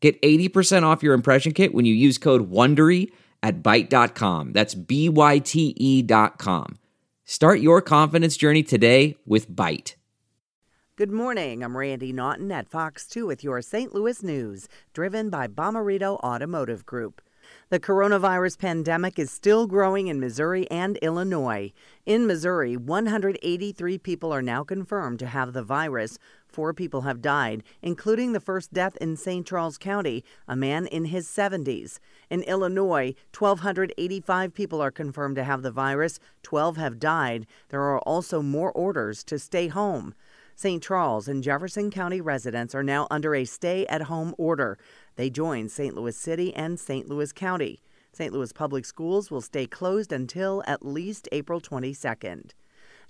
Get 80% off your impression kit when you use code WONDERY at Byte.com. That's B-Y-T-E dot com. Start your confidence journey today with Byte. Good morning. I'm Randi Naughton at Fox 2 with your St. Louis news, driven by Bomarito Automotive Group. The coronavirus pandemic is still growing in Missouri and Illinois. In Missouri, 183 people are now confirmed to have the virus. Four people have died, including the first death in St. Charles County, a man in his 70s. In Illinois, 1,285 people are confirmed to have the virus. 12 have died. There are also more orders to stay home. St. Charles and Jefferson County residents are now under a stay at home order. They join St. Louis City and St. Louis County. St. Louis Public Schools will stay closed until at least April 22nd.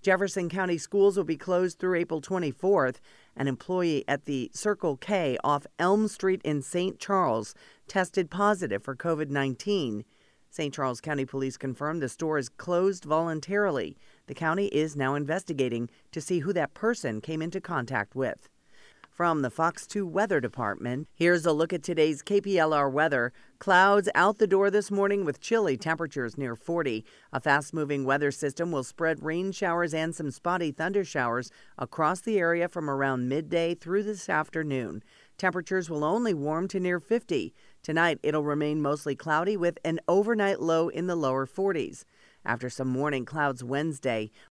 Jefferson County schools will be closed through April 24th. An employee at the Circle K off Elm Street in St. Charles tested positive for COVID 19. St. Charles County Police confirmed the store is closed voluntarily. The county is now investigating to see who that person came into contact with. From the Fox 2 Weather Department, here's a look at today's KPLR weather. Clouds out the door this morning with chilly temperatures near 40. A fast moving weather system will spread rain showers and some spotty thunder showers across the area from around midday through this afternoon. Temperatures will only warm to near 50. Tonight, it'll remain mostly cloudy with an overnight low in the lower 40s. After some morning clouds Wednesday,